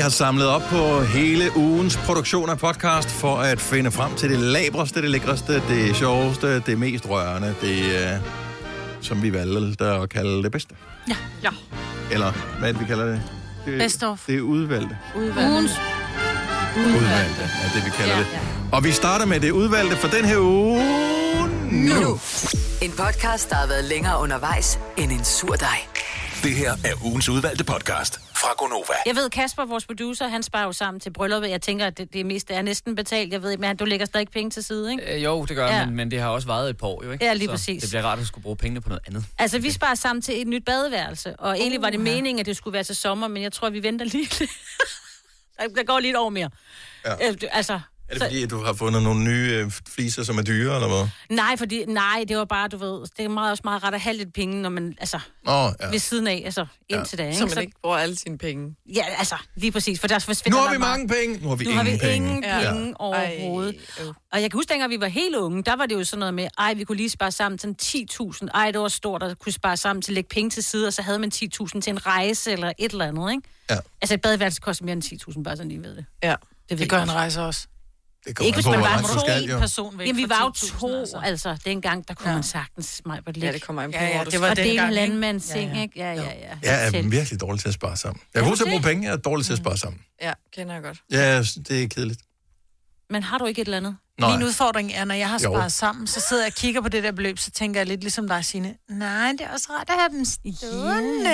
har samlet op på hele ugens produktion af podcast for at finde frem til det labreste, det lækreste, det sjoveste, det mest rørende, det uh, som vi valgte at kalde det bedste. Ja. ja. Eller hvad er det, vi kalder det? det Best of. Det er udvalgte. Udvalgte. Ugens Udvalgte, er det vi kalder ja, det. Og vi starter med det udvalgte for den her uge nu. En podcast, der har været længere undervejs end en sur dej. Det her er ugens udvalgte podcast fra Gonova. Jeg ved, Kasper, vores producer, han sparer jo sammen til brylluppet. Jeg tænker, at det, det meste er næsten betalt. Jeg ved ikke, men du lægger stadig penge til side, ikke? Øh, jo, det gør Ja. ja. men, men det har også varet et par år, jo ikke? Ja, lige Så præcis. det bliver rart at skulle bruge pengene på noget andet. Altså, vi sparer sammen til et nyt badeværelse, og egentlig var det meningen, at det skulle være til sommer, men jeg tror, vi venter lige lidt. Der- Der går lige et år mere. Ja. Øh, Altså, Er det fordi, at du har fundet nogle nye øh, fliser, som er dyre, eller hvad? nej, fordi, nej, det var bare, du ved, det er meget, også meget ret at have lidt penge, når man, altså, Nå, ja. ved siden af, altså, indtil da, ikke? Så man ikke bruger alle sine penge. Ja, altså, lige præcis, for der forsvinder Nu har vi meget- mange penge. Nu har vi Nu ingen har vi penge. ingen Ja. penge ja. overhovedet. Ej, øv. Og jeg kan huske, dengang vi var helt unge, der var det jo sådan noget med, ej, vi kunne lige spare sammen til en 10.000. Ej, det var stort at kunne spare sammen til at lægge penge til side, og så havde man 10.000 til en rejse eller et eller andet, ikke? Ja. Altså, et badeværelse koster mere end 10.000, bare sådan lige ved det. Ja. Det, Det gør en rejse også. Det kommer Ikke hvis man var to skal, jo. person væk Jamen, vi var jo 10.000, to, altså. altså. Dengang, der kunne Ja. man sagtens mig på ja, det kommer an på, Ja, ja, det var Og den det er en gang, ikke? landmands Ja, ting, ja. ikke? Ja, ja, ja. Jeg er Selv. virkelig dårlig til at spare sammen. Jeg er god til at bruge penge, jeg er dårlig til at spare sammen. Ja, kender jeg godt. Ja, det er kedeligt. Men har du ikke et eller andet? Nej. Min udfordring er, når jeg har Jo. sparet sammen, så sidder jeg og kigger på det der beløb, så tænker jeg lidt ligesom dig, Signe. Nej, det er også rart at have dem stående.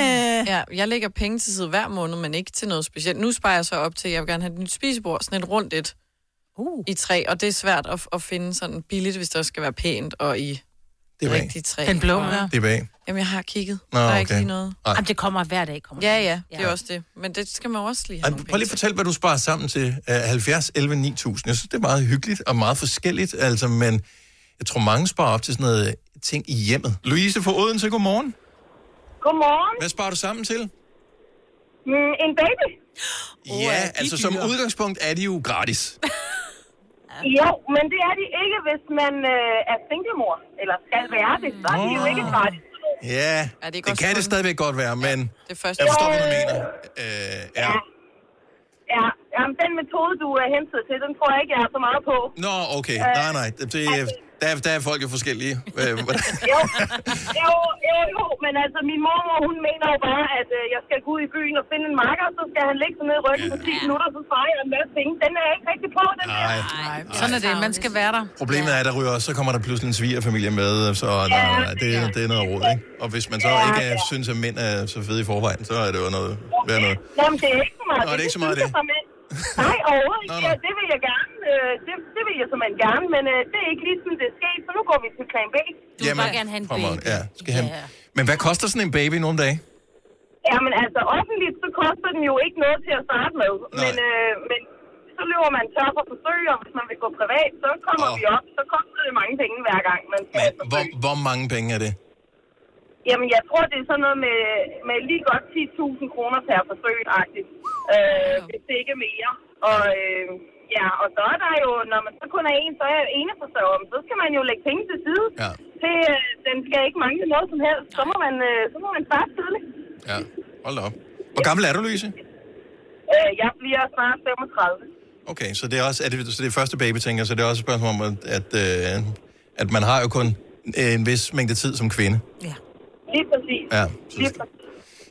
Ja, jeg lægger penge til side hver måned, men ikke til noget specielt. Nu sparer jeg så op til, at jeg vil gerne have et nyt spisebord, sådan et rundt et Uh. i træ, og det er svært at, at finde sådan billigt, hvis det også skal være pænt, og i Det er rigtig træ. Den blå, ja. Det er bag. Jamen, jeg har kigget. Nå, der er okay. ikke lige noget. Jamen, det kommer hver dag. Kommer Ja, det. ja, det er også det. Men det skal man også lige have Ej, Prøv lige at fortælle, hvad du sparer sammen til. Uh, 70, 11, 9000. Jeg synes, det er meget hyggeligt og meget forskelligt. Altså, men jeg tror, mange sparer op til sådan noget ting i hjemmet. Louise fra Odense, godmorgen. Godmorgen. Hvad sparer du sammen til? Mm, en baby? ja, de altså som udgangspunkt er de jo gratis. Jo, men det er de ikke, hvis man øh, er singlemor, eller skal være det. Så er de jo ikke gratis. Ja, Er det det kan det stadigvæk godt være, men Det første. jeg forstår, hvad du mener. Uh, ja. Ja, jamen, den metode, du er hentet til, den tror jeg ikke, jeg er så meget på. Nå, okay. Nej, nej. Det, det, der, er- der er folk jo forskellige. Øh, Jo, jo, jo, jo, men altså, min mormor, hun mener jo bare, at øh, jeg skal gå ud i byen og finde en marker, så skal han ligge sig ned i ryggen på 10 minutter, så sparer jeg en masse penge. Den er jeg ikke rigtig på, den der. Nej. Nej, sådan er det. Man skal være der. Problemet er, at der ryger også, så kommer der pludselig en svigerfamilie med, så nej, nej, nej, det, det er noget råd, ikke? Og hvis man så Ja, ikke er, ja. synes, at mænd er så fede i forvejen, så er det jo noget, være noget. Nå, men det er ikke så meget. Nå, det er ikke så meget det. Nej, overhovedet ikke. Ja, det vil jeg gerne. Øh, det, det vil jeg simpelthen gerne, men øh, det er ikke lige sådan, det er sket, så nu går vi til plan B. Du vil bare gerne have en baby. Ja, skal have. Ja. Men hvad koster sådan en baby nogle dage? Jamen altså, offentligt, så koster den jo ikke noget til at starte med. Nej. Men, øh, men så løber man tør for forsøg, og hvis man vil gå privat, så kommer oh. vi op. Så koster det mange penge hver gang, man skal Men have hvor, forsøg. hvor mange penge er det? Jamen, jeg tror, det er sådan noget med, med lige godt 10.000 kroner per forsøg-agtigt. Øh, hvis det ikke er mere. Og, øh, ja, og så er der jo, når man så kun er en, så er jeg ene forsørger, så skal man jo lægge penge til side. Ja. Til, øh, den skal ikke mangle noget som helst. Så må man, øh, så må man starte tidligt. Ja, hold da op. Hvor gammel er du, Louise? Øh, jeg bliver snart 35. Okay, så det er også, er det, så det er første baby, tænker så det er også et spørgsmål om, at, at, øh, at man har jo kun en vis mængde tid som kvinde. Ja. Lige præcis. Ja, så Lige skal,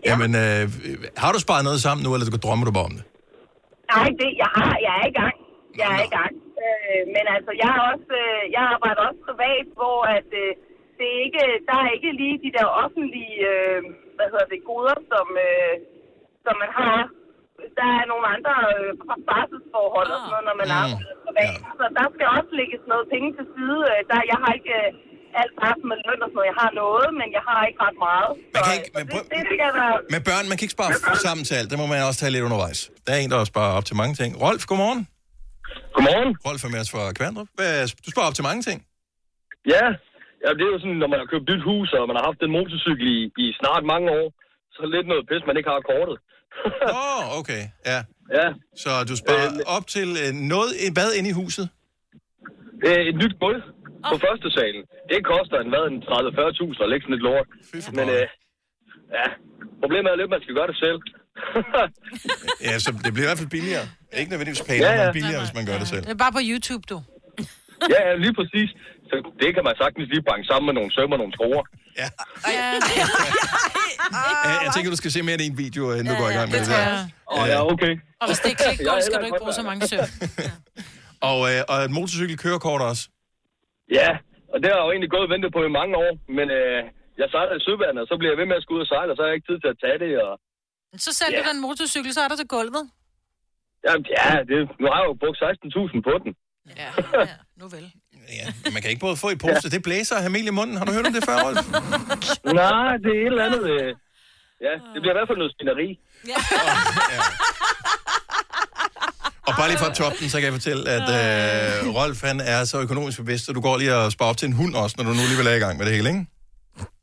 præcis. jamen, øh, har du sparet noget sammen nu, eller drømmer du bare om det? Nej, det, jeg, har, jeg er i gang. Jeg er i gang. Øh, men altså, jeg, har også, øh, jeg arbejder også privat, hvor at, øh, det er ikke, der er ikke lige de der offentlige øh, hvad hedder det, goder, som, øh, som man har. Der er nogle andre øh, barselsforhold og sådan noget, når man Mm. arbejder privat. Ja. Så der skal også lægges noget penge til side. Øh, Der, jeg har ikke øh, alt barsel med løn og sådan noget. Jeg har noget, men jeg har ikke ret meget. Man kan Så, ikke- så men det, prøv- det, skal der, Med børn, man kan ikke spare sammen til alt. Det må man også tage lidt undervejs. Der er en, der sparer op til mange ting. Rolf, godmorgen. Godmorgen. Rolf er med os fra Kværndrup. Hvad- Du sparer op til mange ting. Ja, ja, det er jo sådan, når man har købt nyt hus, og man har haft en motorcykel i, i snart mange år, så er det lidt noget pis, man ikke har kortet. Åh, oh, okay. Ja. ja, Så du sparer op til øh, noget, hvad inde i huset? det er et nyt gulv på første salen. Det koster en, hvad, en 30-40.000 at lægge sådan et lort. Men øh, ja, problemet er lidt, at man skal gøre det selv. Ja, så det bliver i hvert fald billigere. Ikke nødvendigvis pænere, Ja, ja. men billigere, hvis man gør det selv. Det er bare på YouTube, du. ja, ja, lige præcis. Så det kan man sagtens lige banke sammen med nogle sømmer og nogle skruer. Ja. Jeg, jeg tænker, du skal se mere end en video, inden du går i gang med det, tror der. Åh, oh, ja, okay. Og hvis det er Jeg klikgulv, er skal du ikke bruge så mange søm. Og, øh, og et motorcykelkørekort også. Ja, og det har jeg jo egentlig gået og ventet på i mange år, men øh, jeg sejler i søvandet, og så bliver jeg ved med at skulle ud og sejle, og så har jeg ikke tid til at tage det, og Så sælger Ja. du den motorcykel, så er der til gulvet. jamen, ja, det, nu har jeg jo brugt 16.000 på den. Ja, ja, nu vel. Ja, man kan ikke både få i pose. Det blæser af mel i munden. Har du hørt om det før, Rolf? Nej, det er et eller andet, øh, ja, det bliver i hvert fald noget spineri. Og bare lige for at toppe den, så kan jeg fortælle, at øh, Rolf han er så økonomisk bevidst, at du går lige og sparer op til en hund også, når du nu alligevel er i gang med det hele, ikke?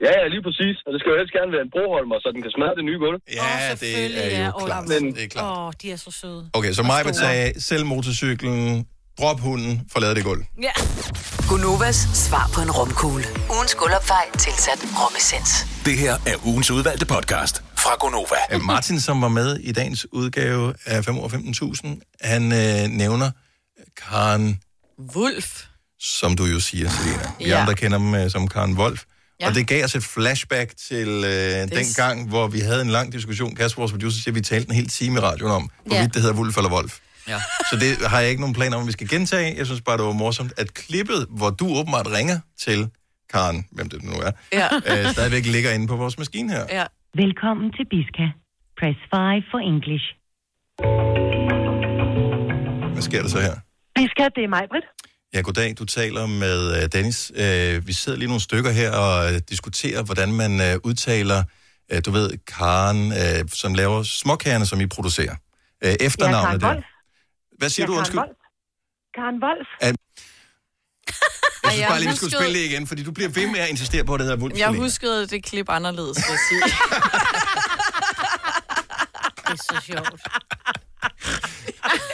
Ja, ja, lige præcis, og det skal jo helst gerne være en broholmer, så den kan smadre det nye gulv. Ja, det selvfølgelig, er ja. jo Åh, klart. Det er. Åh, oh, de er så søde. Okay, så mig vil tage selv motorcyklen, drop hunden, forlad det gulv. Ja. Gunovas svar på en romkugle. Ugens guldopfej tilsat romessens. Det her er ugens udvalgte podcast fra Gonova. Øh, Martin, som var med i dagens udgave af 5 år 15.000, han øh, nævner Karen, Wolf. som du jo siger, Selina. Vi Ja. andre kender dem øh, som Karen Wolf. Ja. Og det gav os et flashback til øh, den gang, hvor vi havde en lang diskussion. Kasper, vores producer, siger, at vi talte en hel time i radioen om, hvorvidt Ja. det hedder Wolf eller Wolf. Ja. Så det har jeg ikke nogen planer om, vi skal gentage. Jeg synes bare, det var morsomt, at klippet, hvor du åbenbart ringer til Karen, hvem det nu er, Ja. øh, stadigvæk ligger inde på vores maskine her. Ja. Velkommen til Biska. Press 5 for English. Hvad sker der så her? Biska, det er mig, Britt. Ja, goddag. Du taler med øh, Dennis. Øh, vi sidder lige nogle stykker her og øh, diskuterer, hvordan man øh, udtaler, øh, du ved, Karen, øh, som laver småkagerne, som I producerer. Er efternavnet Karen der. Hvad siger Jeg du, er undskyld? Karen Wolf. Karen Wolf. Jeg synes bare lige, vi skulle spille det igen, fordi du bliver ved med at insistere på, at det hedder Wulf Jeg huskede det klip anderledes, vil jeg sige. Det er så sjovt.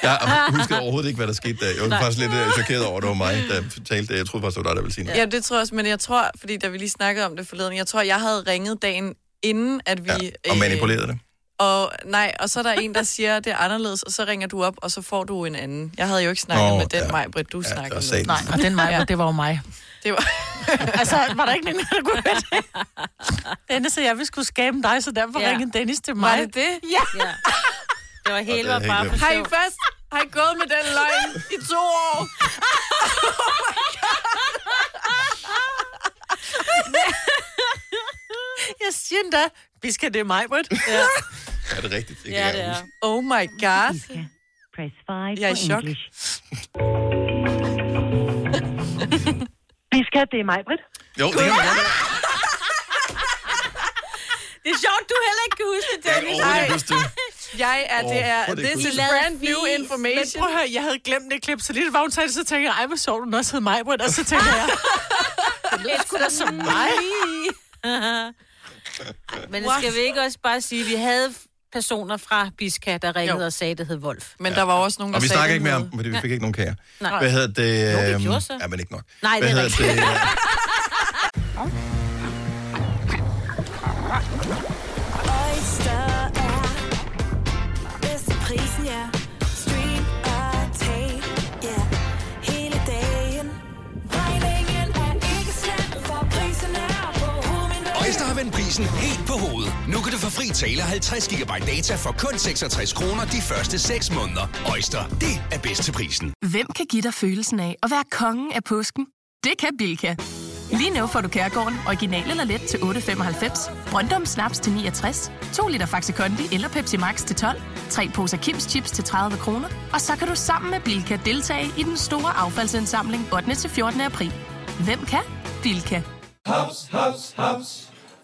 Jeg husker overhovedet ikke, hvad der skete der. Jeg var faktisk lidt øh, chokeret over, at det var mig, der talte. Jeg troede faktisk, det var dig, der ville sige noget. Ja, det tror jeg også, men jeg tror, fordi da vi lige snakkede om det forleden, jeg tror, jeg havde ringet dagen inden, at vi... Ja, og manipulerede det. Og nej, og så er der en, der siger, at det er anderledes, og så ringer du op, og så får du en anden. Jeg havde jo ikke snakket Nå, med den ja. mig, Britt, du Ja, snakkede med. Nej, og den mig, ja. det var jo mig. Det var... Altså, var der ikke nogen, der kunne høre det? Dennis og jeg, vi skulle skabe dig, så derfor Ja. ringede Dennis til mig. Var det det? Ja. Ja. Det var hele var bare for Har I først har I gået med den løgn i to år? Jeg siger endda, vi skal det er mig, Britt. Ja. Er det rigtigt? Det kan Ja, jeg det er. huske. Oh my god. Press 5 Jeg er i chok. Biska, det er mig, Britt. Jo, det kan man godt. Det er sjovt, du heller ikke kan huske det, Jeg kan Dennis. ikke huske det. Jeg er, det er, this is brand new Men information. prøv at høre, jeg havde glemt det klip, så lige da hun sagde det, så tænkte jeg, ej, hvor sjovt, hun også hed mig, Britt. Og så tænkte jeg, det lyder sgu da som mig. Men skal vi ikke også bare sige, at vi havde personer fra Biska, der ringede Jo. og sagde, at det hed Wolf. Men der var også nogen, der Og vi snakker ikke mere om fordi vi fik ikke nogen kager. Nej. Hvad hedder det? Jo, vi øhm, gjorde så. Ja, men ikke nok. Nej, Hvad det er hedder rigtigt. det? prisen helt på hovedet. Nu kan du få fri tale 50 GB data for kun 66 kroner de første 6 måneder. Øjster, det er bedst til prisen. Hvem kan give dig følelsen af at være kongen af påsken? Det kan Bilka! Lige nu får du Kærgården original eller let til 8.95, Brøndum Snaps til 69, 2 liter Faxi Kondi eller Pepsi Max til 12, 3 poser Kims Chips til 30 kroner, og så kan du sammen med Bilka deltage i den store affaldsindsamling 8. til 14. april. Hvem kan? Bilka. Haps, haps, haps.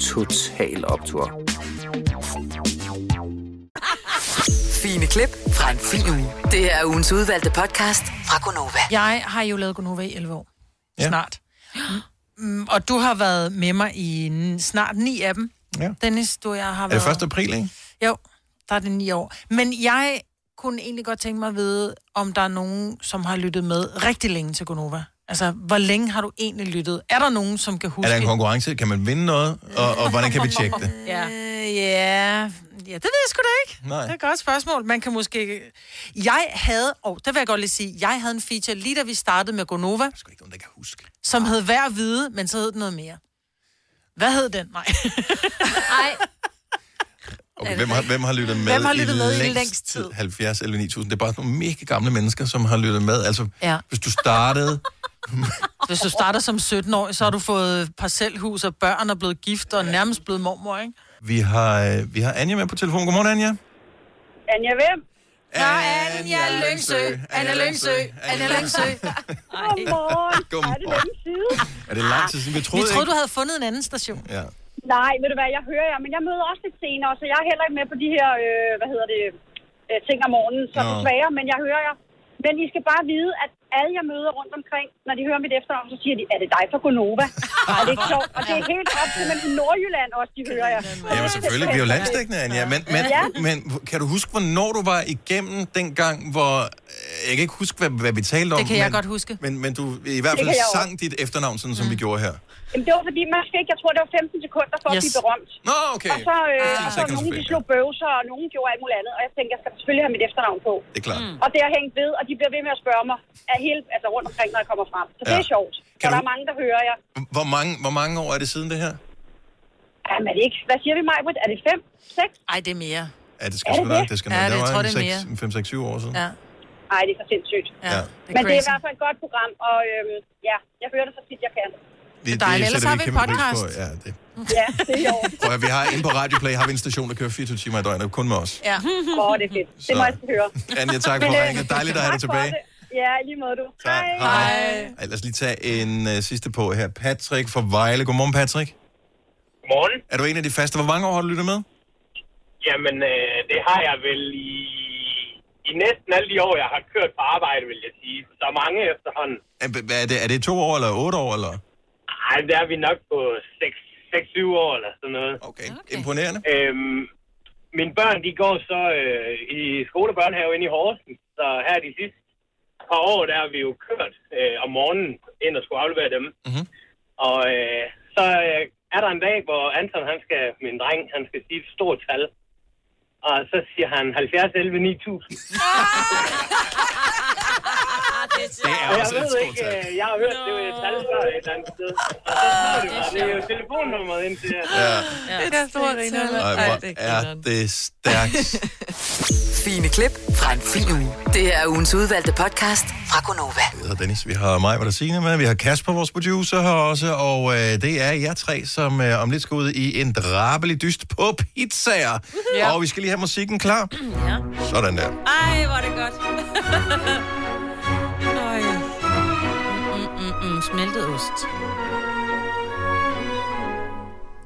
Total Optor. Fine klip fra en fin uge. Det her er ugens udvalgte podcast fra Gonova. Jeg har jo lavet Gonova i 11 år. Ja. Snart. Mm, og du har været med mig i n- snart ni af dem. Ja. Dennis, du og jeg har Er været... det 1. april, ikke? Jo, der er det ni år. Men jeg kunne egentlig godt tænke mig at vide, om der er nogen, som har lyttet med rigtig længe til Gonova. Altså, hvor længe har du egentlig lyttet? Er der nogen, som kan huske... Er der en konkurrence? Kan man vinde noget? Og, og hvordan kan vi tjekke det? Ja. Øh, ja. ja, det ved jeg sgu da ikke. Nej. Det er et godt spørgsmål. Man kan måske... Jeg havde, og det vil jeg godt lige sige, jeg havde en feature lige da vi startede med Gonova. Sgu ikke nogen, der kan huske. Som hed Hver at vide, men så hed den noget mere. Hvad hed den? Nej. Ej. Okay, hvem, har, hvem har lyttet med, Hvem har lyttet i, med i længst længst tid? 70 eller 9000. Det er bare nogle mega gamle mennesker, som har lyttet med. Altså, Ja. hvis du startede... Hvis du starter som 17-årig, så har du fået parcelhus og børn og blevet gift og nærmest blevet mormor, ikke? Vi har, øh, vi har Anja med på telefon. Godmorgen, Anja. Anja hvem? Nå, Anja Lyngsø, Anja Lyngsø, Anja Lyngsø. Godmorgen. Godmorgen. Er det længe siden? Er det lang tid siden? Vi troede, Vi troede, ikke? du havde fundet en anden station. Ja. Nej, ved du hvad, jeg hører jer, men jeg møder også lidt senere, så jeg er heller ikke med på de her, øh, hvad hedder det, øh, ting om morgenen, så Nå. desværre, men jeg hører jer. Men I skal bare vide, at alle jeg møder rundt omkring, når de hører mit efternavn, så siger de, er det dig fra Gonova? Og det er ikke sjovt, og det er helt op til, men i Nordjylland også, de hører jer. Jamen selvfølgelig, vi er jo landstækkende, Anja. Men, men, Ja. men kan du huske, hvornår du var igennem den gang, hvor... øh, Jeg kan ikke huske, hvad, hvad vi talte om. Det kan jeg men, godt huske. Men, men du i hvert Det fald kan jeg også. sang dit efternavn, sådan som vi gjorde her. Jamen, det var fordi, man fik, jeg tror, det var 15 sekunder for yes. at blive berømt. Nå, okay. Og så, øh, 15 og så nogen, de slog bøvser, og nogen gjorde alt muligt andet. Og jeg tænkte, jeg skal selvfølgelig have mit efternavn på. Det er klart. Og det har hængt ved, og de bliver ved med at spørge mig af hele, altså rundt omkring, når jeg kommer frem. Så det Ja. er sjovt. Så der er mange, der hører jer. Hvor mange, hvor mange år er det siden det her? Jamen, er det ikke, hvad siger vi, Majbrit? Er det fem? Seks? Ej, det er mere. Ja, det skal Er det sgu det? Det skal Ja, nok. det- Der jeg var tror, en det er seks- mere. en 5-6-7 år siden. Ja. Nej, det er for sindssygt. Ja. er Men det er i crazy. hvert fald et godt program, og øhm, ja, jeg hører det så tit, jeg kan. Vi, Det er dejligt. Ellers har vi en podcast. På. Ja, det. Ja, det er jo. Prøv vi har inde på Radio Play har vi en station, der kører 24 timer i døgnet, kun med os. Ja. Åh, oh, det er fedt. Det må jeg høre. Anja, tak for øh, ringet. Dejligt at have dig tilbage. det. Ja, lige måde du. Tak. Hej. Ej, lad os lige tage en uh, sidste på her. Patrick fra Vejle. Godmorgen, Patrick. Godmorgen. Er du en af de faste? Hvor mange år har du lyttet med? Jamen, øh, det har jeg vel i, i næsten alle de år, jeg har kørt på arbejde, vil jeg sige. Så mange efterhånden. Er, hvad er, det, er det to år eller otte år? Eller? Ej, der er vi nok på 6-7 år eller sådan noget. Okay. Imponerende. Øhm, mine børn, de går så øh, i skolebørnehave inde i Horsens. Så her de sidste par år, der har vi jo kørt øh, om morgenen ind og skulle aflevere dem. Mm-hmm. Og øh, så øh, er der en dag, hvor Anton, han skal, min dreng, han skal sige et stort tal. Og så siger han 70, 11, 9000. Det er Og jeg også et ved stort ikke, tal. øh, jeg har hørt, det var et tal før et eller andet sted. Og så det bare, det er jo telefonnummeret ind til jer. Ja. Det er stor griner. Ej, hvor er det stærkt. Fine klip fra en fin uge. Det her er ugens udvalgte podcast fra Gonova. Jeg hedder Dennis. Vi har mig, hvad der siger med. Vi har Kasper, vores producer, her også. Og øh, det er jer tre, som øh, om lidt skal ud i en drabelig dyst på pizzaer. Ja. Og vi skal lige have musikken klar. Ja. Sådan der. Ej, hvor er det godt. ost.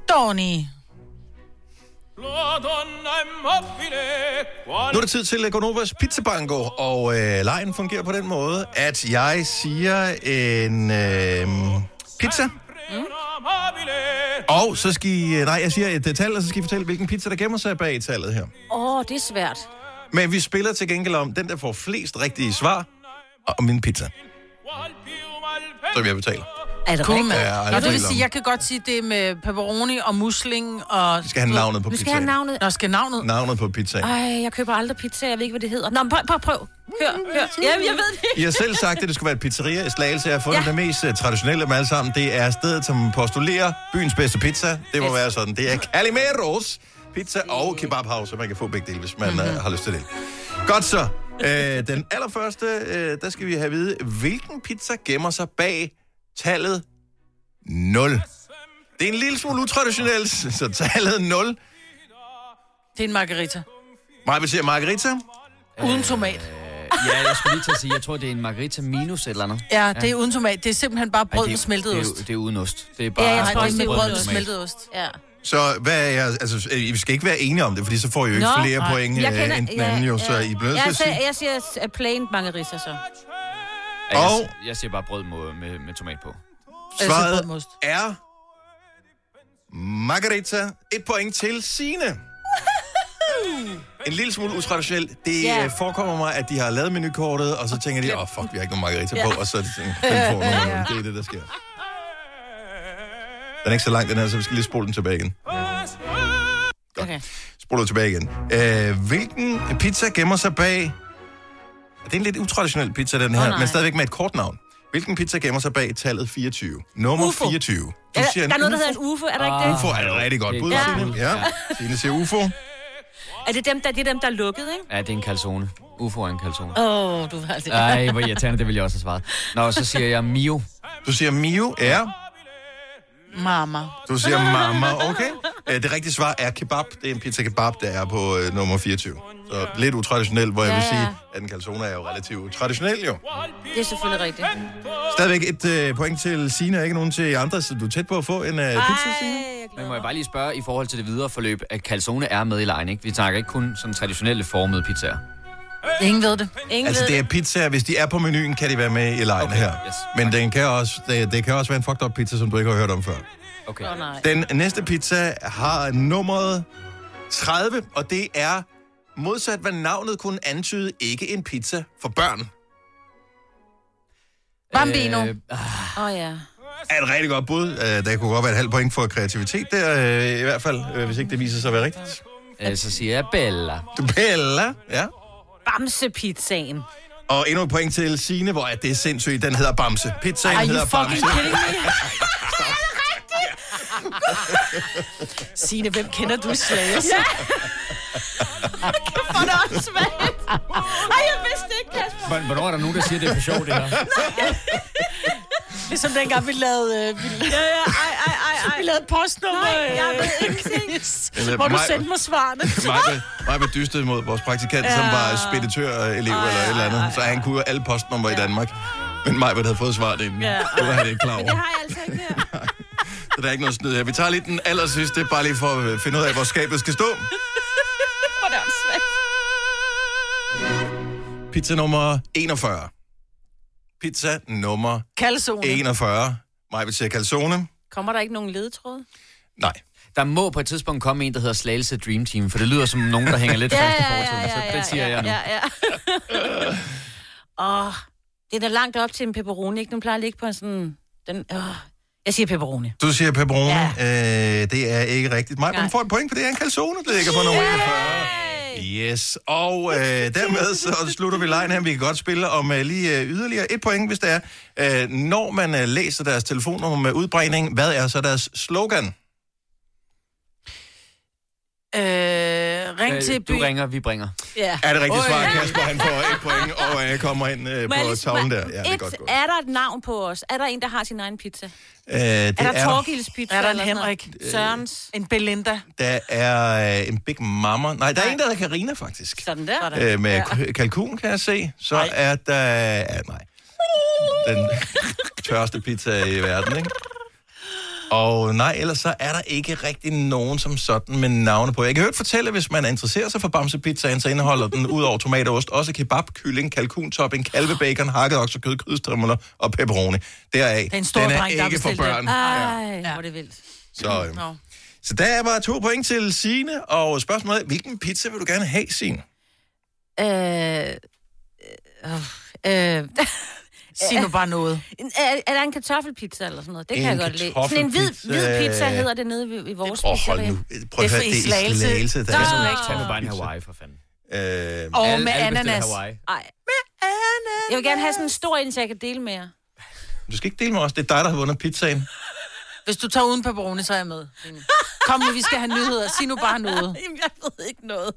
Donny. Nu er det tid til Gonovas Pizza Bango, og øh, lejen fungerer på den måde, at jeg siger en øh, pizza, Mm. og så skal I, øh, nej, jeg siger et øh, tal, og så skal I fortælle, hvilken pizza, der gemmer sig bag tallet her. Åh, oh, det er svært. Men vi spiller til gengæld om den, der får flest rigtige svar, og min pizza. Så vil jeg betale. Er det Cool, rigtigt? Ja, er det vil sige, jeg kan godt sige det med pepperoni og musling og... Vi skal have navnet på skal pizzaen. jeg have navnet. Nå, skal navnet? Navnet på pizzaen. Ej, jeg køber aldrig pizza. Jeg ved ikke, hvad det hedder. Nå, men prøv, prøv, prøv. Hør, hør. Ja, jeg ved det I har selv sagt, at det skulle være et pizzeria i Slagelse. Jeg har fundet ja. det mest uh, traditionelle dem alle sammen. Det er stedet, som postulerer byens bedste pizza. Det må være sådan. Det er Calimeros Pizza og Kebabhouse, så man kan få begge dele, hvis man mm-hmm. har lyst til det. Godt så. Uh, den allerførste, uh, der skal vi have at vide, hvilken pizza gemmer sig bag tallet 0. Det er en lille smule utraditionelt, så tallet 0. Det er en margarita. Maja vil sige margarita. Uden tomat. Ja, jeg skulle lige til at sige, jeg tror, det er en margarita minus et eller andet. Ja, det er uden tomat. Det er simpelthen bare Ej, brød det er- med smeltet det er, ost. Det er uden ost. Det er bare Ja, jeg tror også, det er med brød med smeltet ost. Ja. Så hvad er jeg, altså, øh, vi skal ikke være enige om det, fordi så får I jo ikke Nå, flere nej. point øh, kender- end den ja, anden jo, så ja. I bliver nødt til Jeg, at siger, sige. jeg siger uh, plain margarita så. Og- jeg, jeg siger bare brød med, med, med tomat på. Svaret er Margarita. Et point til Sine. En lille smule utraditionelt. Det yeah. forekommer mig, at de har lavet menukortet, og så tænker de, åh oh, fuck, vi har ikke nogen margarita Ja. på, og så er det sådan, den får nogen. Det er det, der sker. Den er ikke så lang, den her, så vi skal lige spole den tilbage igen. Okay. Spoler tilbage igen. Øh, hvilken pizza gemmer sig bag... Det er en lidt utraditionel pizza, den her, oh, nej. men stadigvæk med et kort navn. Hvilken pizza gemmer sig bag tallet 24? Nummer UFO. 24. Du Ja, siger der er noget, der hedder en UFO, er der ikke det? UFO er et rigtig godt bud, Ja. Signe. Ja. Signe siger UFO. Er det dem, der, det er dem, der er lukket, ikke? Ja, det er en calzone. UFO er en calzone. Åh, oh, du var altså... Ej, hvor irriterende, det ville jeg også have svaret. Nå, så siger jeg Mio. Du siger Mio er... Mama. Du siger mamma, okay. Øh, Det rigtige svar er kebab. Det er en pizza kebab, der er på øh, nummer 24. Så lidt utraditionelt, hvor jeg vil Ja, ja. sige, at en calzone er jo relativt traditionel jo. Det er selvfølgelig rigtigt. Stadigvæk et øh, point til og ikke nogen til andre, så du er tæt på at få en øh, pizza, Signe. Men må jeg bare lige spørge i forhold til det videre forløb, at calzone er med i lejen, ikke? Vi snakker ikke kun sådan traditionelle formede pizzaer. Ingen ved det. Ingen Altså, ved det er pizzaer. Hvis de er på menuen, kan de være med i lejen okay, her. yes. Men den kan også, det, det kan også være en fucked up pizza, som du ikke har hørt om før. Okay. Oh, nej. Den næste pizza har nummeret 30, og det er modsat, hvad navnet kunne antyde, ikke en pizza for børn. Bambino. Øh, Åh, oh, ja. Er et rigtig godt bud. Øh, Der kunne godt være et halvt point for kreativitet der, øh, i hvert fald, øh, hvis ikke det viser sig at være rigtigt. så siger jeg Bella. Bella, ja. Bamsepizzaen. Og endnu et point til Signe, hvor at det er sindssygt. Den hedder Bamse. Pizzaen Are you hedder fucking Bamse. kidding me? Signe, hvem kender du i Slagelse? Ja. Hvor er det også svært. Ej, jeg vidste ikke, Kasper. Hvor- Hvornår er der nogen, der siger, det er for sjovt, det her? Ligesom dengang vi lavede... Øh, vi, Ja, ja, ej, ej, ej, ej. vi lavede postnummer. Nej, jeg ved øh, ingenting. Hvor du sendte mig svarene. Mig, var dystet mod vores praktikant, ja. som var speditørelev eller et eller andet. Så han kunne alle postnumre i Danmark. Men mig havde fået svaret inden. Ja. Det var han ikke klar Men det over. har jeg altså ikke her. Så der er ikke noget snyd her. Vi tager lige den aller sidste, bare lige for at finde ud af, hvor skabet skal stå. Pizza nummer 41. Pizza nummer Calzone. 41. Mig vil sige calzone. Kommer der ikke nogen ledetråd? Nej. Der må på et tidspunkt komme en, der hedder Slagelse Dream Team, for det lyder som nogen, der hænger lidt Ja, fast i ja, ja, fortiden, ja, så det siger ja, jeg nu. Ja, ja. Åh, det er da langt op til en pepperoni, ikke? Den plejer at ligge på en sådan... Den, åh. Jeg siger pepperoni. Du siger pepperoni. Ja. Øh, det er ikke rigtigt. Mig, man får et point, for det er en calzone, der ligger på nummer 41. Yes, og øh, dermed så slutter vi lejen her. Vi kan godt spille om øh, lige øh, yderligere et point, hvis det er. Øh, når man øh, læser deres telefonnummer med udbredning, hvad er så deres slogan? Øh, ring til Øh, by. Du ringer, vi bringer. Ja. Er det rigtigt svar? Kasper, han får et point, og øh, kommer ind øh, jeg på lige tavlen der. Ja, det er et, godt gået. er der et navn på os? Er der en, der har sin egen pizza? Øh, det er der er Torgils pizza? Er der en sådan Henrik? Sørens? En Belinda? Der er øh, en Big Mama. Nej, der er en, der hedder Karina faktisk. Sådan der. Øh, med ja. kalkun, kan jeg se. Så nej. er der... Ja, nej. Den tørste pizza i verden, ikke? Og nej, ellers så er der ikke rigtig nogen som sådan med navne på. Jeg kan hørt fortælle, hvis man interesserer sig for bamsepizzaen, så indeholder den ud over tomat og ost også kebab, kylling, kalkuntopping, kalvebacon, hakket oksekød, kødstrimler og pepperoni. Deraf, Det er en stor den er dreng, ikke for børn. Ej, hvor er det vildt. Så, øh, Nå. så der er bare to point til Signe, og spørgsmålet er, hvilken pizza vil du gerne have, Signe? Øh, øh, øh, Sig nu bare noget. er, er der en kartoffelpizza eller sådan noget? Det kan En jeg godt lide. Sådan en hvid, hvid pizza hedder det nede ved, i vores Åh, hold pizzeria. nu. Prøv at Det er høre, det er i Slagelse. Slagelse. Der Der er sådan en Tag nu bare en. Hawaii, for fanden. Øh, Og Alle- med alle ananas. Hawaii. Ej. Jeg vil gerne have sådan en stor en, så jeg kan dele med jer. du skal ikke dele med os. Det er dig, der har vundet pizzaen. Hvis du tager uden pepperoni, så er jeg med. Kom nu, vi skal have nyheder. Sig nu bare noget. Jamen, jeg ved ikke noget.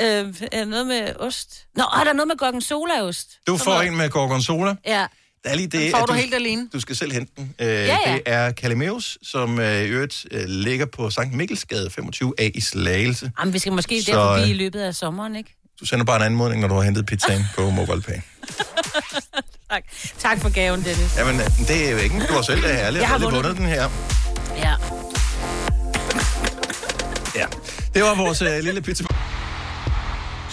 Øh, er noget med ost? Nå, er der noget med gorgonzola-ost? Du får en med gorgonzola. Ja. Der er lige det, Den får at du helt alene. Du skal selv hente den. Øh, ja. Det er Calimeus, som øh, øvrigt øh, ligger på Sankt Mikkelsgade 25A i Slagelse. Jamen, vi skal måske Så, der forbi øh, i løbet af sommeren, ikke? Du sender bare en anmodning, når du har hentet pizzaen på MobilePay. Tak. Tak for gaven, Dennis. Jamen, øh, det er jo ikke. Du har selv det ærlig. Jeg har vundet vundet den her. Ja. Det var vores øh, lille pizza.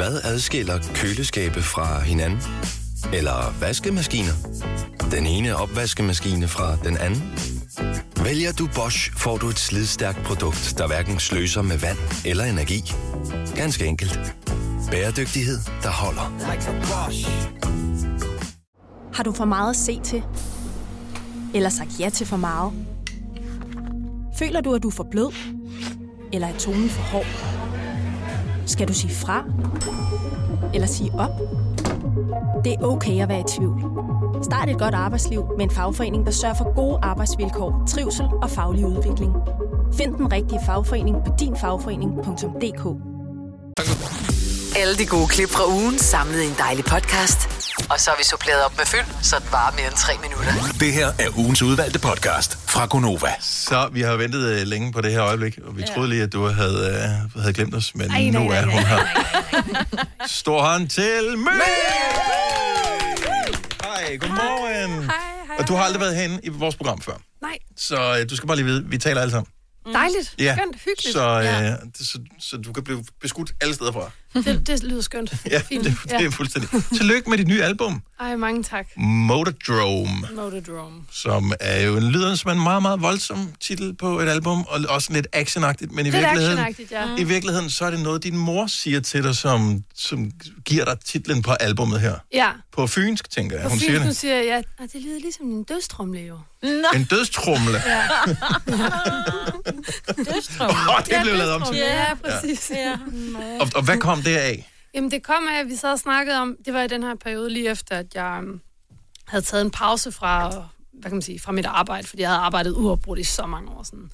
Hvad adskiller køleskabe fra hinanden? Eller vaskemaskiner? Den ene opvaskemaskine fra den anden? Vælger du Bosch, får du et slidstærkt produkt, der hverken sløser med vand eller energi. Ganske enkelt. Bæredygtighed, der holder. Har du for meget at se til? Eller sagt ja til for meget? Føler du, at du er for blød? Eller er tonen for hård? Skal du sige fra? Eller sige op? Det er okay at være i tvivl. Start et godt arbejdsliv med en fagforening, der sørger for gode arbejdsvilkår, trivsel og faglig udvikling. Find den rigtige fagforening på dinfagforening.dk Alle de gode klip fra ugen samlet i en dejlig podcast. Og så har vi suppleret op med fyld, så det varer mere end tre minutter. Det her er ugens udvalgte podcast fra Gonova. Så vi har ventet øh, længe på det her øjeblik, og vi Ja. troede lige, at du havde, øh, havde glemt os, men Ej, nej, nu nej, er nej, hun nej, her. Stor hånd til Mø! Hej, godmorgen. Hej, hej, og du har aldrig været herinde i vores program før, Nej, så øh, du skal bare lige vide, vi taler alle sammen. Dejligt. Ja, Skønt, hyggeligt. så, øh, ja. det, så, så du kan blive beskudt alle steder fra. det, det lyder skønt. Ja, Fint. det, det er fuldstændig. Tillykke med dit nye album, Ej, mange tak. Motordrome. Motordrome. som er jo en lyder som en meget, meget voldsom titel på et album, og også lidt actionagtigt, men i Lidt virkeligheden, ja. i virkeligheden, så er det noget, din mor siger til dig, som, som giver dig titlen på albummet her. Ja. På fynsk, tænker jeg. Og Hun fint, siger hun det. siger, ja, "Ah, det lyder ligesom en dødstrumle jo. En dødstrumle. Ja. Åh, det blev lavet om til. Ja, præcis. Ja. Og, og hvad kom det af? Jamen, det kom af, at vi sad og snakkede om, det var i den her periode lige efter, at jeg øhm, havde taget en pause fra, hvad kan man sige, fra mit arbejde, fordi jeg havde arbejdet uafbrudt i så mange år sådan.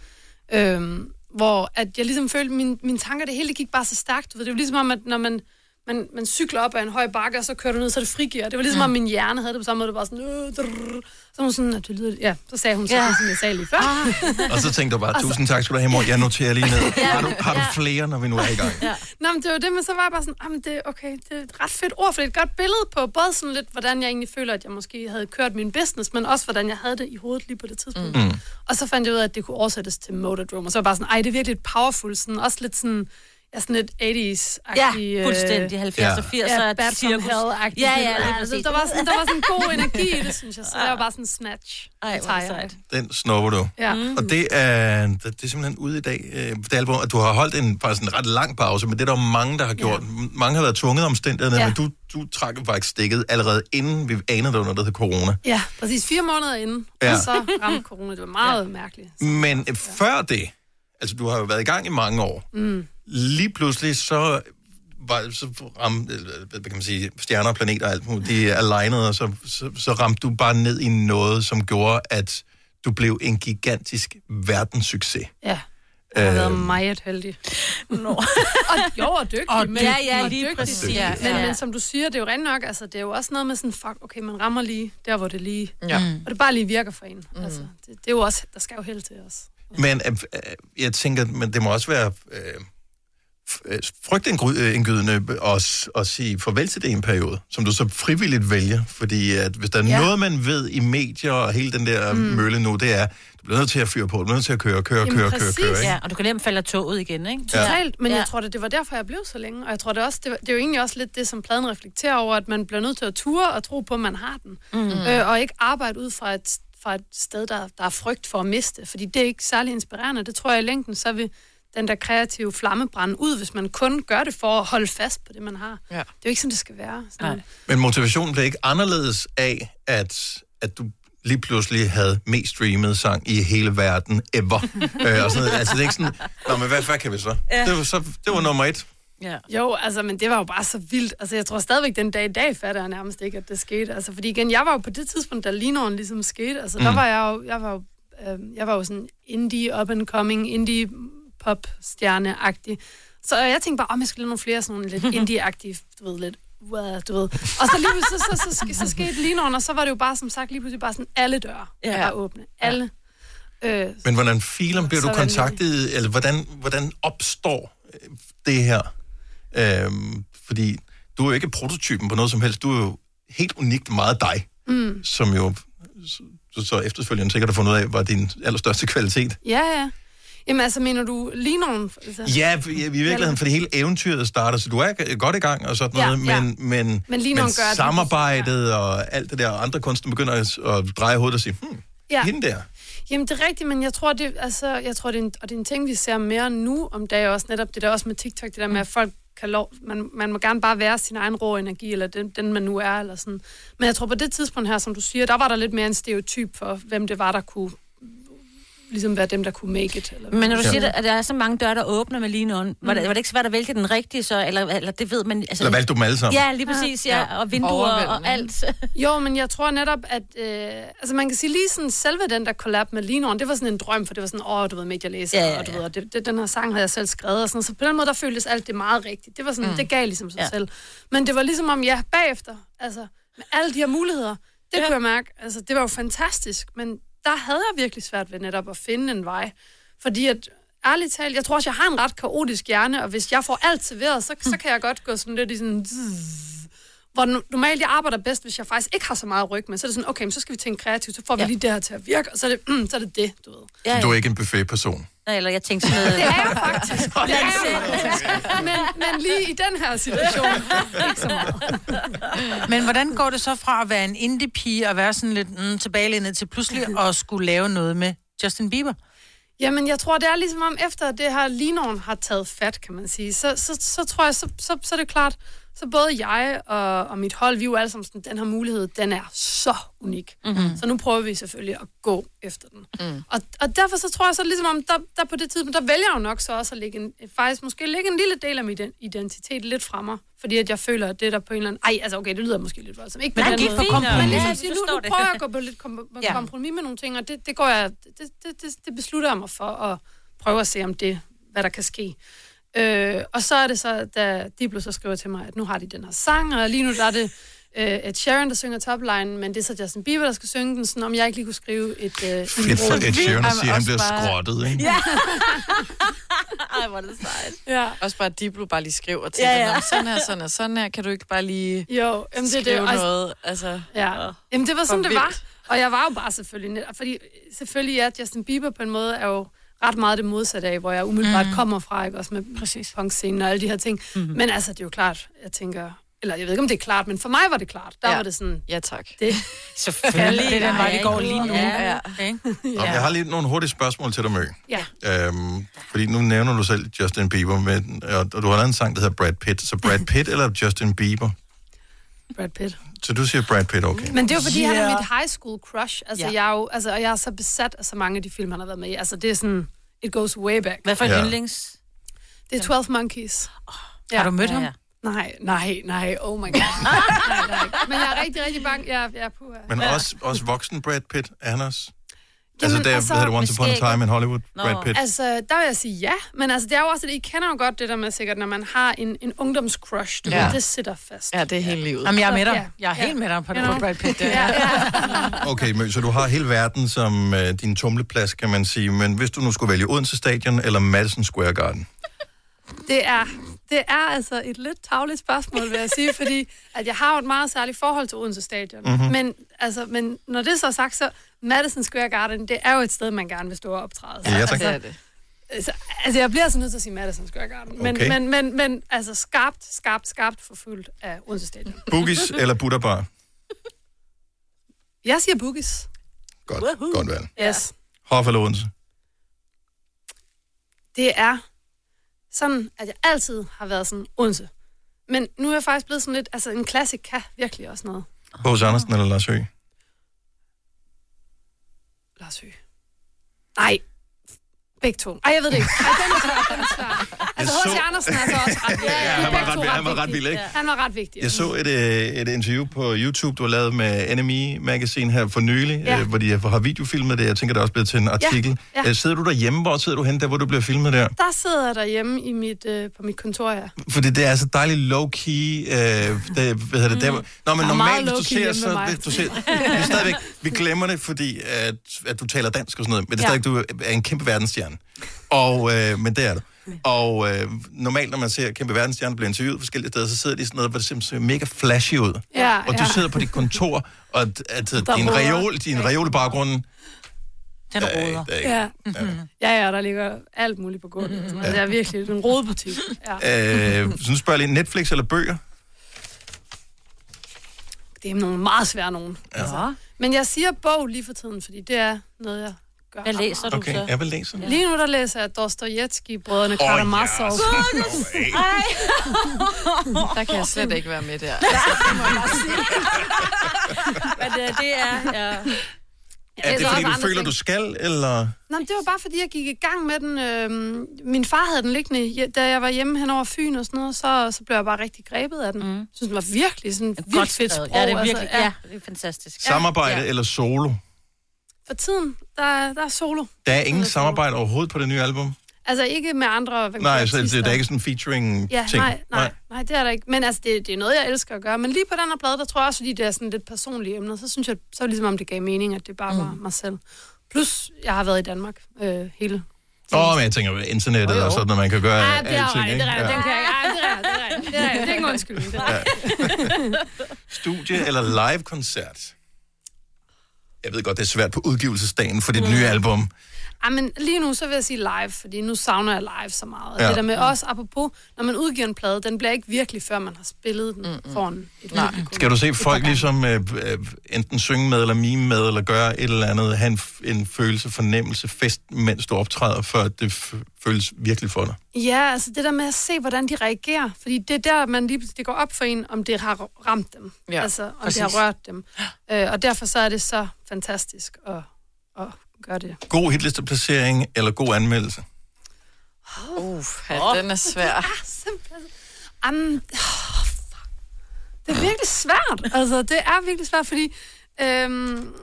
Øhm, hvor at jeg ligesom følte, at mine, tanker, det hele gik bare så stærkt. Du ved, det var ligesom om, at når man, man, man cykler op ad en høj bakke, og så kører du ned, så det frigear. Det var ligesom Mm. om min hjerne havde det på samme måde, det var sådan, øh, drrr. så hun sådan, det lyder, ja, så sagde hun så, Ja. ja. som jeg sagde lige før. Og så tænkte du bare, tusind tak skal du have, mor. Jeg noterer lige ned. Ja. Har du, har du Ja. flere, når vi nu er i gang? Ja. Nå, men det var det, men så var jeg bare sådan, ah, men det, er okay, det er et ret fedt ord, for det er et godt billede på både sådan lidt, hvordan jeg egentlig føler, at jeg måske havde kørt min business, men også hvordan jeg havde det i hovedet lige på det tidspunkt. Mm. Og så fandt jeg ud af, at det kunne oversættes til Motordrome, og så var jeg bare sådan, ej, det er virkelig et powerful, sådan, også lidt sådan, ja, sådan lidt 80's-agtig... Ja, fuldstændig 70'er, 80'er Ja, Bad from cirkus. Hell-agtig. Ja, ja, lige altså, der, var sådan, der var sådan en god energi i det, synes jeg. Så det var bare sådan en snatch. Ej, hvor er. Den snupper du. Ja. Mm. Og det er, det er simpelthen ude i dag, øh, det album, at du har holdt en, faktisk en ret lang pause, men det er der jo mange, der har gjort. Ja. Mange har været tvunget omstændighederne, Ja. ja. men du, du trak faktisk stikket allerede inden vi anede, der var noget, der hed corona. Ja, præcis fire måneder inden. Ja. Og så ramte corona. Det var meget ja. mærkeligt. Men øh, før det, altså du har jo været i gang i mange år, Mm. Lige pludselig så var, så ramte, øh, hvad kan man sige, stjerner og planeter og alt muligt, de alignede, og så, så, så ramte du bare ned i noget, som gjorde, at du blev en gigantisk verdenssucces. Ja. Jeg har været Øhm. meget heldig. No. og, jo, og dygtig. Og men, ja, ja, lige dygtig. præcis. Ja, men, Ja. men som du siger, det er jo rent nok, altså, det er jo også noget med sådan, fuck, okay, man rammer lige der, hvor det lige... Ja. Og det bare lige virker for en. Mm. Altså, det, det, er jo også, der skal jo held til os. Men øh, øh, jeg tænker, men det må også være øh, øh, frygtindgydende at, at sige farvel til det en periode, som du så frivilligt vælger. Fordi at hvis der er Ja. ja. noget, man ved i medier og hele den der mm. mølle nu, det er, du bliver nødt til at fyre på, du bliver nødt til at køre, køre, Jamen, køre, køre, præcis. køre. Ikke? Ja, og du kan nemt falde af toget igen, ikke? Totalt, men Ja. jeg tror, det, det var derfor, jeg blev så længe. Og jeg tror det også, det, var, det er jo egentlig også lidt det, som pladen reflekterer over, at man bliver nødt til at ture og tro på, at man har den. Mm. Øh, og ikke arbejde ud fra et, fra et sted, der, der er frygt for at miste. Fordi det er ikke særlig inspirerende. Det tror jeg i længden, så vil den der kreative flammebrand ud, hvis man kun gør det for at holde fast på det, man har. Ja. Det er jo ikke sådan, det skal være. Sådan. Nej. Men motivationen blev ikke anderledes af, at, at du lige pludselig havde mest streamet sang i hele verden ever. øh, og sådan noget. Altså, det er ikke sådan, Nå, men hvad, hvad kan vi så? Ja. Det, var så? det var nummer et. Ja. Jo, altså, men det var jo bare så vildt. Altså, jeg tror stadigvæk, den dag i dag fatter jeg nærmest ikke, at det skete. Altså, fordi igen, jeg var jo på det tidspunkt, da Linoen ligesom skete. Altså, der Mm. var jeg jo, jeg var jo, øh, jeg var jo sådan indie, up and coming, indie pop stjerne-agtig. Så jeg tænkte bare, om jeg skulle lave nogle flere sådan nogle lidt indie-agtige, du ved, lidt wow, du ved. Og så lige pludselig, så, så, så, så skete Linoen, og så var det jo bare, som sagt, lige pludselig bare sådan alle døre, Ja. ja. var åbne. Alle. Øh, Men hvordan filen bliver du kontaktet, eller hvordan, hvordan opstår øh, det her? Øhm, fordi du er jo ikke prototypen på noget som helst. Du er jo helt unikt meget dig, mm. som jo så, så efterfølgende sikkert har fundet ud af, var din allerstørste kvalitet. Ja, ja. Jamen altså, mener du Linoen? Altså? Ja, i i virkeligheden, fordi hele eventyret starter, så du er godt i gang og sådan Ja, noget, ja. men, men, Men lige men gør det, samarbejdet og alt det der, og andre kunstnere begynder at, at dreje hovedet og sige, hmm, Ja. hende der. Jamen, det er rigtigt, men jeg tror, det, altså, jeg tror, det er, en, og det er en ting, vi ser mere nu om dagen også, netop det der også med TikTok, det der med, at folk kan lov, man, man må gerne bare være sin egen rå energi, eller den, den man nu er, eller sådan. Men jeg tror, på det tidspunkt her, som du siger, der var der lidt mere en stereotyp for, hvem det var, der kunne ligesom være dem, der kunne make it. Eller Men når du Ja. siger, at der er så mange døre, der åbner med Linoen, var, det, var det ikke svært at vælge den rigtige så? Eller, eller det ved man... Altså, Eller valgte du dem alle sammen? Ja, lige præcis, ja. ja. Og vinduer og alt. Jo, men jeg tror netop, at... Øh, altså man kan sige lige sådan, selve den der collab med Linoen, det var sådan en drøm, for det var sådan, åh, du ved, medielæser, Ja, ja, ja. og du ved, og det, det, den her sang havde jeg selv skrevet, og sådan, så på den måde, der føltes alt det meget rigtigt. Det var sådan, Mm. mm. det gav ligesom sig ja. selv. Men det var ligesom om, ja, bagefter, altså, med alle de her muligheder, det ja. kunne jeg mærke, altså, det var jo fantastisk, men der havde jeg virkelig svært ved netop at finde en vej. Fordi at, ærligt talt, jeg tror også, jeg har en ret kaotisk hjerne, og hvis jeg får alt serveret, så, så kan jeg godt gå sådan lidt i sådan... Hvor no- normalt jeg arbejder bedst, hvis jeg faktisk ikke har så meget ryg med. Så er det sådan, okay, men så skal vi tænke kreativt, så får vi Ja. lige det her til at virke, og så er det, mm, så er det, det, du ved. Ja, Du er ikke en buffetperson. Nej, eller jeg tænkte sådan noget... Det er jeg faktisk. Det er jeg faktisk. Men, men lige i den her situation, ikke så meget. Men hvordan går det så fra at være en indie-pige og være sådan lidt mm, tilbagelænet til pludselig at skulle lave noget med Justin Bieber? Jamen, jeg tror, det er ligesom om, efter det her Linoen har taget fat, kan man sige, så, så, så tror jeg, så, så, så er det klart, så både jeg og, og mit hold, vi er jo alle sammen sådan, den her mulighed, den er så unik. Mhm. Så nu prøver vi selvfølgelig at gå efter den. Mm. Og, og derfor så tror jeg så ligesom om, der, der på det tidspunkt, der vælger jeg jo nok så også at lægge en, faktisk måske lægge en lille del af min ident- identitet lidt fra mig. Fordi at jeg føler, at det der på en eller anden... Ej, altså okay, det lyder måske lidt voldsomt. Ikke Men på det den måde. fint, Men Ja, ligesom jeg sige, nu, nu prøver jeg at gå på lidt kom, Ja. kompromis med nogle ting, og det, det går jeg... Det, det, det, det beslutter jeg mig for at prøve at se, om det, hvad der kan ske. Øh, og så er det så, da Diplo så skriver til mig, at nu har de den her sang, og lige nu der er det øh, Ed Sheeran, der synger topline, men det er så Justin Bieber, der skal synge den, sådan om jeg ikke lige kunne skrive et... Øh, Fedt for Ed Sheeran at sige, at han bliver også bare- skrottet, ikke? Ja. Ej, hvor er det sejt. Ja. Også bare, at Diplo bare lige skriver til Ja, ja, ja. ja. sådan her, sådan her, sådan her. Kan du ikke bare lige jo, jamen, det er skrive det. Altså- noget? Altså, Ja. Jamen, det var sådan, det var. Og jeg var jo bare selvfølgelig... net- Fordi selvfølgelig er Justin Bieber på en måde er jo ret meget det modsatte af, hvor jeg umiddelbart Mm. mm. kommer fra, ikke? Også med Præcis. punkscenen og alle de her ting. Mm-hmm. Men altså, det er jo klart, jeg tænker... Eller jeg ved ikke, om det er klart, men for mig var det klart. Der Ja. var det sådan... Ja, tak. Det, Selvfølgelig, det er den vej, vi går lige nu. Ja. Ja. Ikke? Nå, jeg har lige nogle hurtige spørgsmål til dig, Mø. Ja. Øhm, fordi nu nævner du selv Justin Bieber, med, og, og du har lavet en sang, der hedder Brad Pitt. Så Brad Pitt eller Justin Bieber? Brad Pitt. Så du siger Brad Pitt, okay. Men det er jo fordi, yeah. han er Yeah. mit high school crush. Altså, Ja. ja. jeg er jo, altså, og jeg er så besat af så mange af de film, han har været med i. Altså, det er sådan... It goes way back. Hvad for en Ja. ja. yndlings? Det er 12 Monkeys. Har du mødt ham? Nej, nej, nej, oh my god. nej, nej. Men jeg er rigtig, rigtig bange. Jeg, jeg er på Men ja. også, også voksen Brad Pitt, er han også? Altså, der altså, altså, hedder Once med Upon a. Time in Hollywood, Nå. Brad Pitt. Altså, der vil jeg sige ja. Men altså, det er jo også, at I kender jo godt det der med sikkert, når man har en, en ungdomscrush, du Ja. ja. ved, det sitter fast. ja, det er hele livet. Jamen, jeg er med Ja. dig. Jeg er helt med dig på det You på know? Brad Pitt. Det Ja, er. ja. Okay, Mø, så du har hele verden som øh, din tumleplads, kan man sige. Men hvis du nu skulle vælge Odense Stadion eller Madison Square Garden? Det er, det er altså et lidt tavligt spørgsmål, vil jeg sige, fordi at jeg har jo et meget særligt forhold til Odense Stadion. Mhm. Mm-hmm. Men, altså, men når det så er sagt, så Madison Square Garden, det er jo et sted, man gerne vil stå og optræde. Ja, tak. altså, Det er det. altså, altså, jeg bliver altså nødt til at sige Madison Square Garden. Men, Okay. men, men, men altså skarpt, skarpt, skarpt forfulgt af Odense Stadion. Boogies eller Buddha Bar? Jeg siger Boogies. Godt, godt valg. Yes. Hof eller Odense? Det er sådan, at jeg altid har været sådan Odense. Men nu er jeg faktisk blevet sådan lidt, altså en klassik kan virkelig også noget. Hos Andersen eller Lars Høgh? Lars Høgh. Nej, begge to. Ej, jeg ved det ikke. Ej, den er svær, den er svær. Altså, Jeg H.C. så- Andersen er altså også ret vigtig. Ja, er han var ret han var ret vild, ikke? Han var ret vigtig. Jeg så et, øh, et interview på YouTube, du har lavet med NME Magazine her for nylig, Ja. ja. øh, hvor de har videofilmet det. Jeg tænker, det er også blevet til en artikel. ja. Øh, Sidder du derhjemme? Hvor sidder du hen, der hvor du bliver filmet der? Der sidder jeg derhjemme i mit, øh, på mit kontor, ja. Fordi det er så dejligt low-key. Øh, det, hvad hedder det? Der, hvor- Nå, men normalt, hvis du ser, hjemme så... Hvis du ser, det er stadigvæk, vi glemmer det, fordi at, at du taler dansk og sådan noget, men det er Ja. du er en kæmpe verdensstjerne. Og, øh, men det er du. Og øh, normalt, når man ser kæmpe verdensstjerner blive interviewet forskellige steder, så sidder de sådan noget, hvor det simpelthen ser mega flashy ud. Ja, og du ja. sidder på dit kontor, og at, altså, Der din roder. reol, din reol i baggrunden, Den Der er ikke- råder. der er ikke- Ja. Mm-hmm. ja, ja, der ligger alt muligt på gulvet. Mm-hmm. Det er virkelig en rodebutik. Ja. øh, så nu spørger jeg lige, Netflix eller bøger? Det er nogle meget svære nogen. Ja. Altså. Men jeg siger bog lige for tiden, fordi det er noget, jeg. Hvad læser du Okay, så? jeg vil læse. Lige nu der læser jeg Dostojevski, Brødrene oh, ja. Karamazov. Ej. Der kan jeg slet ikke være med der. Men det, det er... Ja. Er det fordi, du føler, ting. du skal, eller... Men det var bare fordi, jeg gik i gang med den. Øhm, min far havde den liggende, ja, da jeg var hjemme hen over Fyn og sådan noget, så, så blev jeg bare rigtig grebet af den. Mm. Jeg synes, den var virkelig sådan vildt fedt sprog. Ja, det er virkelig, altså, ja, det er fantastisk. Samarbejde eller solo? For tiden, der, er- der er solo. Der er ingen samarbejde overhovedet på det nye album? Altså ikke med andre Nej, så det, det er ikke sådan en featuring Ja, ting? nej, nej, nej, det er der ikke. Men altså, det, det er noget, jeg elsker at gøre. Men lige på den her plade, der tror jeg også, fordi det er sådan lidt personlige emner, så synes jeg, så er det ligesom om det gav mening, at det bare mm. var mig selv. Plus, jeg har været i Danmark øh, hele Åh, oh, men jeg tænker på internettet og sådan, at man kan gøre Ej, det er alting, ikke? det er. Ja. Den kan jeg ikke. Ej, det er rigtigt, det er rigtigt. Det er ikke undskyldning. Studie eller live-koncert? Jeg ved godt, det er svært på udgivelsesdagen for dit mm. nye album. Men lige nu, så vil jeg sige live, fordi nu savner jeg live så meget. Og Ja. det der med også, apropos, når man udgiver en plade, den bliver ikke virkelig, før man har spillet den mm, foran et publikum. Skal du se folk ligesom øh, øh, enten synge med, eller mime med, eller gøre et eller andet, have en, en følelse, fornemmelse, fest, mens du optræder, før det f- føles virkelig for dig? Ja, altså det der med at se, hvordan de reagerer. Fordi det er der, man lige det går op for en, om det har ramt dem. Ja, altså, om præcis. det har rørt dem. Øh, og derfor så er det så fantastisk at, at gøre det. God hitlisteplacering eller god anmeldelse? Uh, ja, den er svær. Um, oh, fuck. Det er virkelig svært. Altså, det er virkelig svært, fordi... Øhm,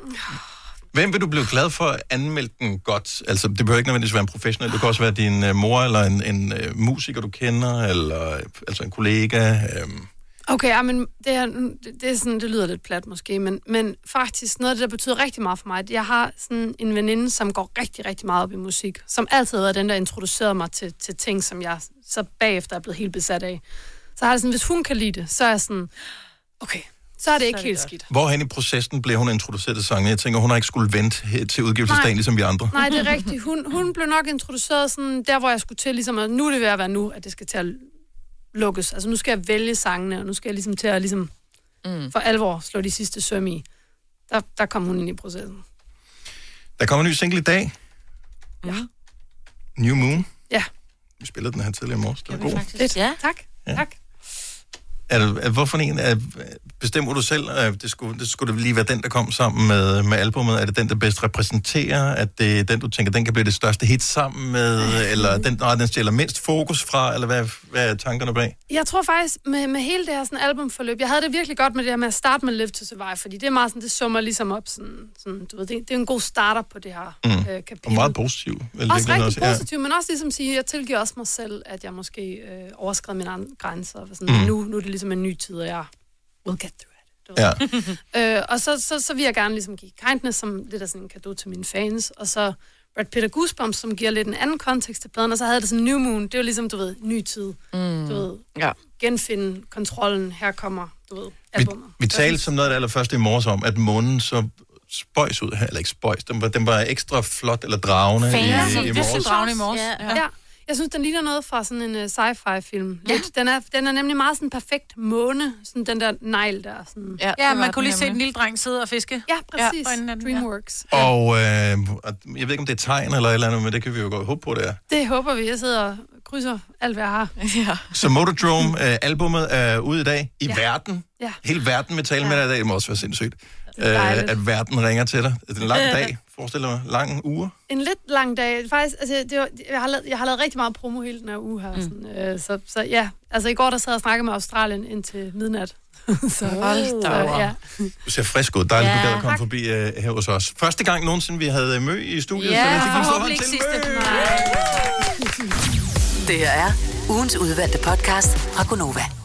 Hvem vil du blive glad for at anmelde den godt? Altså, det behøver ikke nødvendigvis være en professionel. Det kan også være din uh, mor, eller en, en uh, musiker, du kender, eller øh, altså en kollega. Um, Okay, ja, men det, er, det, det, er sådan, det lyder lidt plat måske, men, men faktisk noget af det, der betyder rigtig meget for mig, at jeg har sådan en veninde, som går rigtig, rigtig meget op i musik, som altid har været den, der introducerede mig til, til ting, som jeg så bagefter er blevet helt besat af. Så har jeg sådan, hvis hun kan lide det, så er jeg sådan, okay, så er det ikke helt skidt. hvorhen i processen blev hun introduceret til sangen? Jeg tænker, hun har ikke skulle vente til udgivelsesdagen, Nej. ligesom vi andre. Nej, det er rigtigt. Hun, hun blev nok introduceret sådan, der hvor jeg skulle til, ligesom, at nu er det ved at være nu, at det skal til at lukkes. Altså nu skal jeg vælge sangene, og nu skal jeg ligesom til at ligesom, mm. for alvor slå de sidste søm i. Der, der kom hun ind i processen. Der kommer en ny single i dag. Ja. New Moon. Ja. Vi spillede den her tidligere i morges. Den er god. Lidt. Ja. Tak. Ja. tak. Er er, hvorfor en? Er, bestemmer du selv, at det skulle, det skulle lige være den, der kom sammen med, med albumet? Er det den, der bedst repræsenterer? At det er den, du tænker, den kan blive det største hit sammen med? Eller den, nej, den stjæler mindst fokus fra? Eller hvad, hvad er tankerne bag? Jeg tror faktisk, med, med hele det her sådan albumforløb, jeg havde det virkelig godt med det her med at starte med Live to Survive, fordi det er meget sådan, det summer ligesom op sådan, sådan du ved, det, det er en god starter på det her Mm. øh, kapitel. Og meget positiv. vel, Også rigtig ja. positiv, men også ligesom sige, jeg tilgiver også mig selv, at jeg måske øh, overskred mine grænser. Og Sådan, mm. nu, nu er det ligesom en ny tid, og jeg will get through it. Du ved. øh, og så, så, så vil jeg gerne ligesom give Kindness som lidt af sådan en gave til mine fans, og så Brad Pitt og Goosebumps, som giver lidt en anden kontekst til pladen, og så havde det sådan New Moon, det var ligesom, du ved, ny tid. Mm. Du ved, Ja. genfinde kontrollen, her kommer, du ved, Vi, albumet. vi talte som noget af det allerførste i morges om, at månen så spøjs ud her, eller ikke spøjs, den var, den var ekstra flot eller dragende i, i, i morges. Dragende i morges. Ja, ja. ja. Jeg synes, den ligner noget fra sådan en uh, sci-fi-film. Ja. Lidt. Den, er, den er nemlig meget sådan perfekt måne. Sådan den der negl der. Sådan. Ja, Ja, man kunne lige se den lille dreng sidde og fiske. Ja, præcis. for enden af den, ja. Dreamworks. Og øh, jeg ved ikke, om det er tegn eller et eller andet, men det kan vi jo godt håbe på, det er. Det håber vi. Jeg sidder og krydser alt, hvad jeg har. Ja. Så Motodrome-albumet er ude i dag i Ja. verden. Ja. Hele verden vil tale med dig i dag. Det må også være sindssygt. Øh, at verden ringer til dig. Det er en lang dag. Forestil dig lang uge. En lidt lang dag. Faktisk, altså, det var, jeg, har lavet, jeg har lavet rigtig meget promo hele den her uge her. Mm. Sådan, øh, så, så ja, altså i går der sad jeg og snakkede med Australien indtil midnat. så, Hold da så, ja. Du ser frisk ud. Dejligt, Ja. du gad at komme Tak. forbi uh, her hos os. Første gang nogensinde, vi havde Mø i studiet. Ja, så stor forhåbentlig ikke til sidste. Det her er ugens udvalgte podcast fra Gonova.